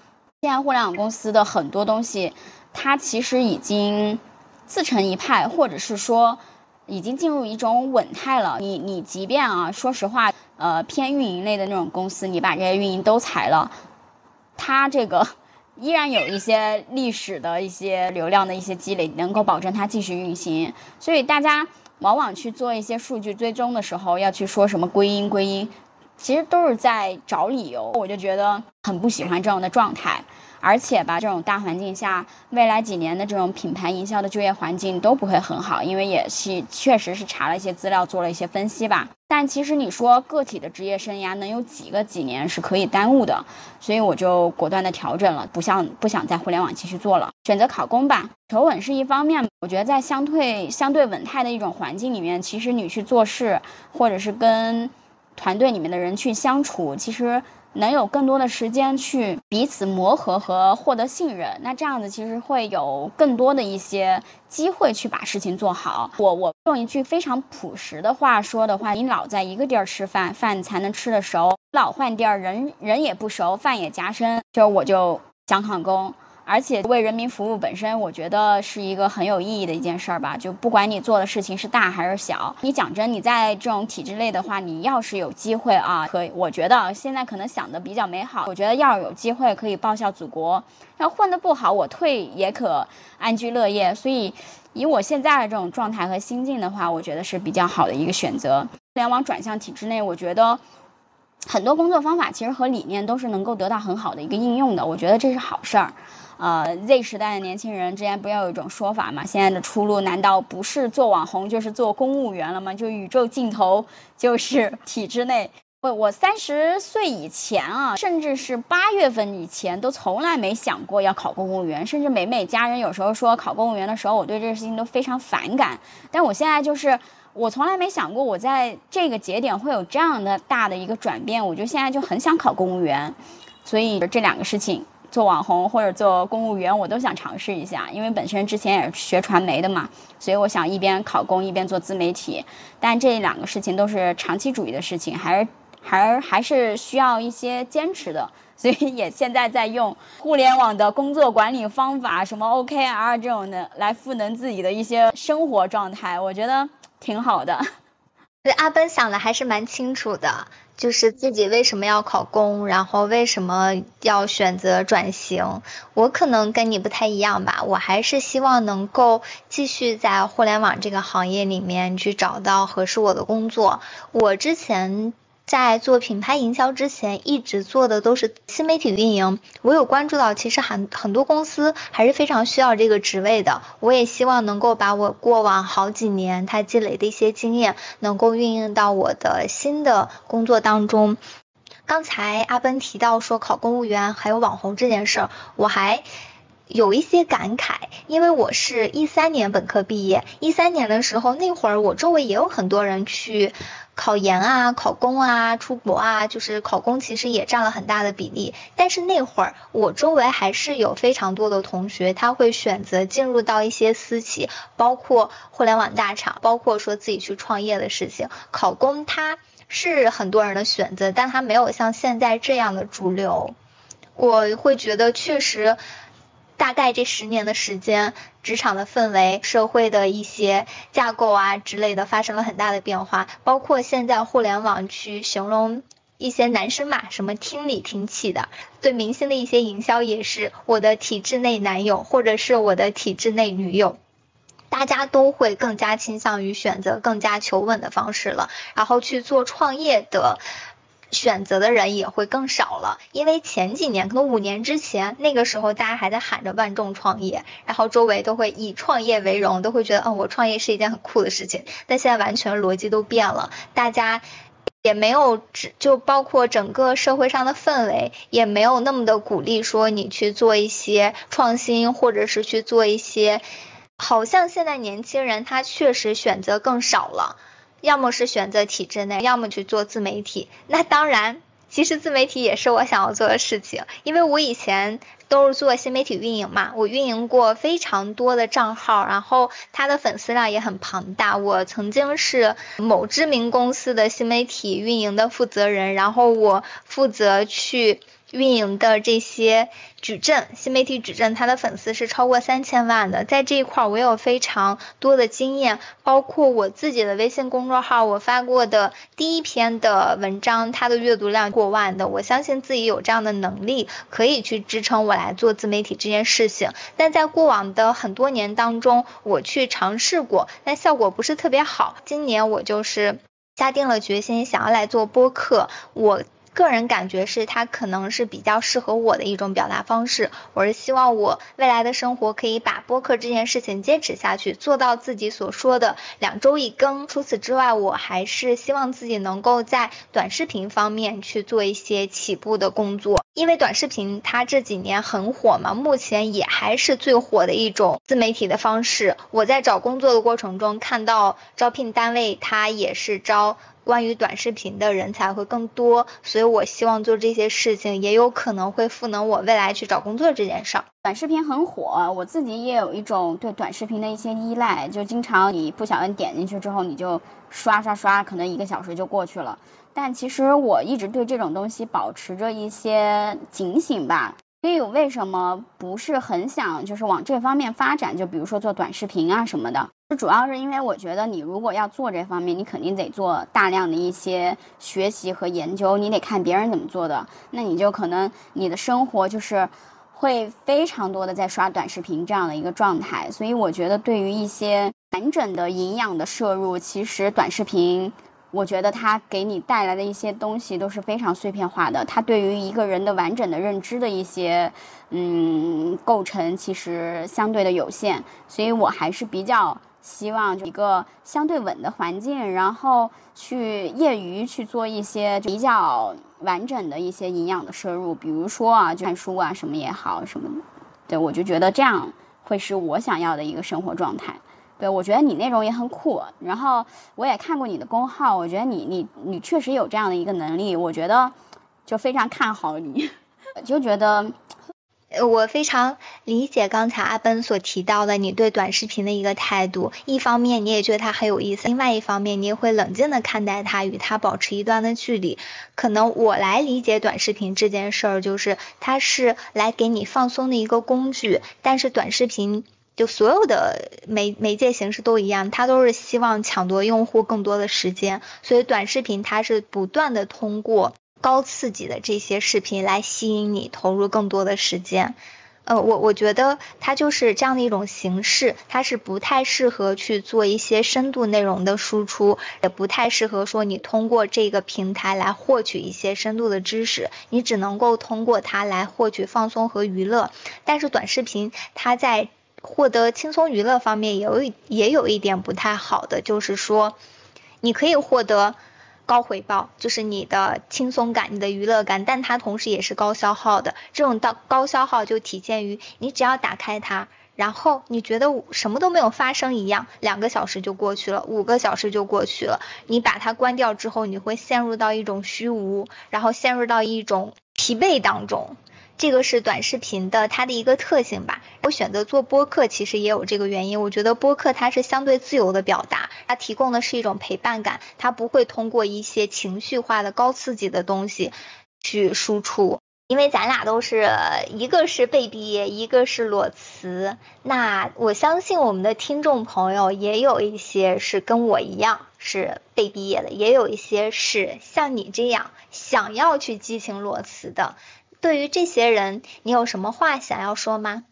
现在互联网公司的很多东西，它其实已经自成一派，或者是说已经进入一种稳态了。你你即便啊，说实话，呃，偏运营类的那种公司，你把这些运营都裁了，它这个。依然有一些历史的一些流量的一些积累，能够保证它继续运行。所以大家往往去做一些数据追踪的时候，要去说什么归因归因，其实都是在找理由。我就觉得很不喜欢这样的状态。而且吧，这种大环境下，未来几年的这种品牌营销的就业环境都不会很好，因为也是确实是查了一些资料，做了一些分析吧。但其实你说个体的职业生涯能有几个几年是可以耽误的，所以我就果断的调整了，不想不想在互联网继续做了，选择考公吧。求稳是一方面，我觉得在相对相对稳态的一种环境里面，其实你去做事，或者是跟团队里面的人去相处，其实。能有更多的时间去彼此磨合和获得信任，那这样子其实会有更多的一些机会去把事情做好。我我用一句非常朴实的话说的话，你老在一个地儿吃饭，饭才能吃得熟；老换地儿，人人也不熟，饭也夹生。就我就想考公。而且为人民服务本身，我觉得是一个很有意义的一件事儿吧。就不管你做的事情是大还是小，你讲真，你在这种体制内的话，你要是有机会啊，可以，我觉得现在可能想的比较美好。我觉得要有机会可以报效祖国，要混得不好，我退也可安居乐业。所以，以我现在的这种状态和心境的话，我觉得是比较好的一个选择。互联网转向体制内，我觉得很多工作方法其实和理念都是能够得到很好的一个应用的。我觉得这是好事儿。呃，Z 时代的年轻人之间不要有一种说法嘛？现在的出路难道不是做网红，就是做公务员了吗？就宇宙尽头就是体制内。我我三十岁以前啊，甚至是八月份以前，都从来没想过要考公务员。甚至每每家人有时候说考公务员的时候，我对这个事情都非常反感。但我现在就是，我从来没想过我在这个节点会有这样的大的一个转变。我就现在就很想考公务员，所以这两个事情。做网红或者做公务员，我都想尝试一下，因为本身之前也是学传媒的嘛，所以我想一边考公一边做自媒体。但这两个事情都是长期主义的事情，还是还还是需要一些坚持的。所以也现在在用互联网的工作管理方法，什么 OKR 这种的来赋能自己的一些生活状态，我觉得挺好的。对阿奔想的还是蛮清楚的。就是自己为什么要考公，然后为什么要选择转型？我可能跟你不太一样吧，我还是希望能够继续在互联网这个行业里面去找到合适我的工作。我之前。在做品牌营销之前，一直做的都是新媒体运营。我有关注到，其实很很多公司还是非常需要这个职位的。我也希望能够把我过往好几年他积累的一些经验，能够运用到我的新的工作当中。刚才阿奔提到说考公务员还有网红这件事儿，我还有一些感慨，因为我是一三年本科毕业，一三年的时候那会儿我周围也有很多人去。考研啊，考公啊，出国啊，就是考公其实也占了很大的比例。但是那会儿我周围还是有非常多的同学，他会选择进入到一些私企，包括互联网大厂，包括说自己去创业的事情。考公它是很多人的选择，但它没有像现在这样的主流。我会觉得确实。大概这十年的时间，职场的氛围、社会的一些架构啊之类的发生了很大的变化，包括现在互联网去形容一些男生嘛，什么听理听气的，对明星的一些营销也是我的体制内男友或者是我的体制内女友。大家都会更加倾向于选择更加求稳的方式了，然后去做创业的选择的人也会更少了。因为前几年，可能五年之前，那个时候大家还在喊着万众创业，然后周围都会以创业为荣，都会觉得，嗯，我创业是一件很酷的事情。但现在完全逻辑都变了，大家也没有只就包括整个社会上的氛围也没有那么的鼓励说你去做一些创新，或者是去做一些。好像现在年轻人他确实选择更少了，要么是选择体制内，要么去做自媒体。那当然，其实自媒体也是我想要做的事情，因为我以前都是做新媒体运营嘛，我运营过非常多的账号，然后他的粉丝量也很庞大。我曾经是某知名公司的新媒体运营的负责人，然后我负责去。运营的这些矩阵，新媒体矩阵，它的粉丝是超过三千万的，在这一块儿我有非常多的经验，包括我自己的微信公众号，我发过的第一篇的文章，它的阅读量过万的，我相信自己有这样的能力，可以去支撑我来做自媒体这件事情。但在过往的很多年当中，我去尝试过，但效果不是特别好。今年我就是下定了决心，想要来做播客，我。个人感觉是它可能是比较适合我的一种表达方式。我是希望我未来的生活可以把播客这件事情坚持下去，做到自己所说的两周一更。除此之外，我还是希望自己能够在短视频方面去做一些起步的工作，因为短视频它这几年很火嘛，目前也还是最火的一种自媒体的方式。我在找工作的过程中看到招聘单位它也是招。关于短视频的人才会更多，所以我希望做这些事情，也有可能会赋能我未来去找工作这件事儿。短视频很火，我自己也有一种对短视频的一些依赖，就经常你不小心点进去之后，你就刷刷刷，可能一个小时就过去了。但其实我一直对这种东西保持着一些警醒吧。所以，我为什么不是很想就是往这方面发展？就比如说做短视频啊什么的，主要是因为我觉得你如果要做这方面，你肯定得做大量的一些学习和研究，你得看别人怎么做的，那你就可能你的生活就是会非常多的在刷短视频这样的一个状态。所以，我觉得对于一些完整的营养的摄入，其实短视频。我觉得它给你带来的一些东西都是非常碎片化的，它对于一个人的完整的认知的一些嗯构成其实相对的有限，所以我还是比较希望一个相对稳的环境，然后去业余去做一些比较完整的一些营养的摄入，比如说啊，看书啊什么也好什么的，对我就觉得这样会是我想要的一个生活状态。对，我觉得你那种也很酷，然后我也看过你的公号，我觉得你你你确实有这样的一个能力，我觉得就非常看好你，[LAUGHS] 就觉得，我非常理解刚才阿奔所提到的你对短视频的一个态度，一方面你也觉得它很有意思，另外一方面你也会冷静的看待它，与它保持一段的距离。可能我来理解短视频这件事儿，就是它是来给你放松的一个工具，但是短视频。就所有的媒媒介形式都一样，它都是希望抢夺用户更多的时间，所以短视频它是不断的通过高刺激的这些视频来吸引你投入更多的时间。呃，我我觉得它就是这样的一种形式，它是不太适合去做一些深度内容的输出，也不太适合说你通过这个平台来获取一些深度的知识，你只能够通过它来获取放松和娱乐。但是短视频它在获得轻松娱乐方面也有也有一点不太好的，就是说，你可以获得高回报，就是你的轻松感、你的娱乐感，但它同时也是高消耗的。这种到高消耗就体现于你只要打开它，然后你觉得什么都没有发生一样，两个小时就过去了，五个小时就过去了。你把它关掉之后，你会陷入到一种虚无，然后陷入到一种疲惫当中。这个是短视频的它的一个特性吧。我选择做播客，其实也有这个原因。我觉得播客它是相对自由的表达，它提供的是一种陪伴感，它不会通过一些情绪化的高刺激的东西去输出。因为咱俩都是一个是被毕业，一个是裸辞，那我相信我们的听众朋友也有一些是跟我一样是被毕业的，也有一些是像你这样想要去激情裸辞的。对于这些人，你有什么话想要说吗？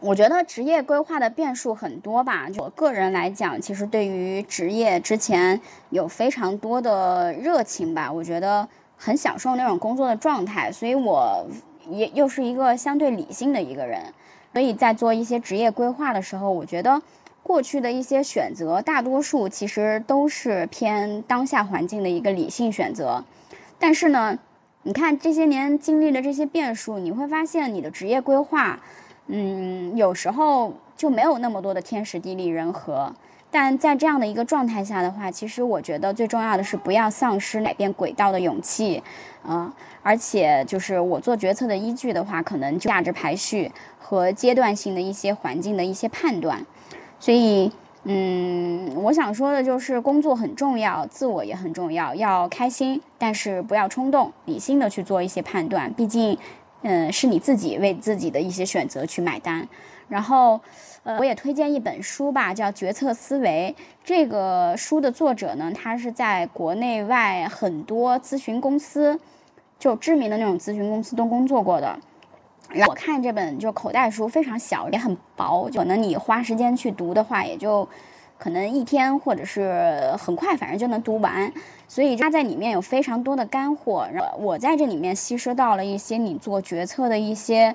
我觉得职业规划的变数很多吧。就我个人来讲，其实对于职业之前有非常多的热情吧，我觉得很享受那种工作的状态，所以我也又是一个相对理性的一个人，所以在做一些职业规划的时候，我觉得过去的一些选择，大多数其实都是偏当下环境的一个理性选择。但是呢，你看这些年经历了这些变数，你会发现你的职业规划。嗯，有时候就没有那么多的天时地利人和，但在这样的一个状态下的话，其实我觉得最重要的是不要丧失改变轨道的勇气，啊，而且就是我做决策的依据的话，可能就价值排序和阶段性的一些环境的一些判断，所以，嗯，我想说的就是工作很重要，自我也很重要，要开心，但是不要冲动，理性的去做一些判断，毕竟。嗯，是你自己为自己的一些选择去买单，然后，呃，我也推荐一本书吧，叫《决策思维》。这个书的作者呢，他是在国内外很多咨询公司，就知名的那种咨询公司都工作过的。我看这本就口袋书，非常小，也很薄，可能你花时间去读的话，也就。可能一天或者是很快，反正就能读完，所以它在里面有非常多的干货。然后我在这里面吸收到了一些你做决策的一些，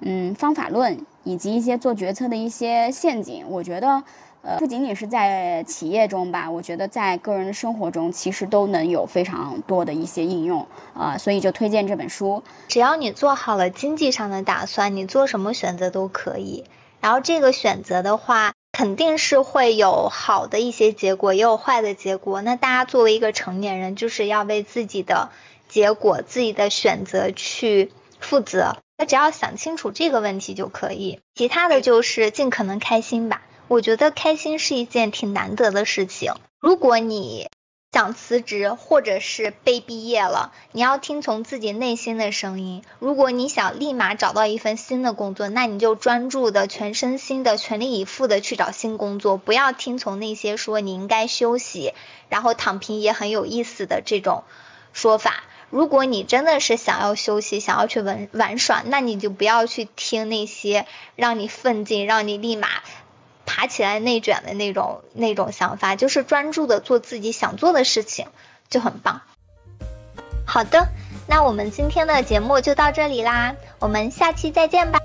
嗯，方法论，以及一些做决策的一些陷阱。我觉得，呃，不仅仅是在企业中吧，我觉得在个人的生活中，其实都能有非常多的一些应用啊。所以就推荐这本书。只要你做好了经济上的打算，你做什么选择都可以。然后这个选择的话。肯定是会有好的一些结果，也有坏的结果。那大家作为一个成年人，就是要为自己的结果、自己的选择去负责。那只要想清楚这个问题就可以，其他的就是尽可能开心吧。我觉得开心是一件挺难得的事情。如果你。想辞职，或者是被毕业了，你要听从自己内心的声音。如果你想立马找到一份新的工作，那你就专注的、全身心的、全力以赴的去找新工作，不要听从那些说你应该休息，然后躺平也很有意思的这种说法。如果你真的是想要休息，想要去玩玩耍，那你就不要去听那些让你奋进、让你立马。爬起来内卷的那种那种想法，就是专注的做自己想做的事情，就很棒。好的，那我们今天的节目就到这里啦，我们下期再见吧。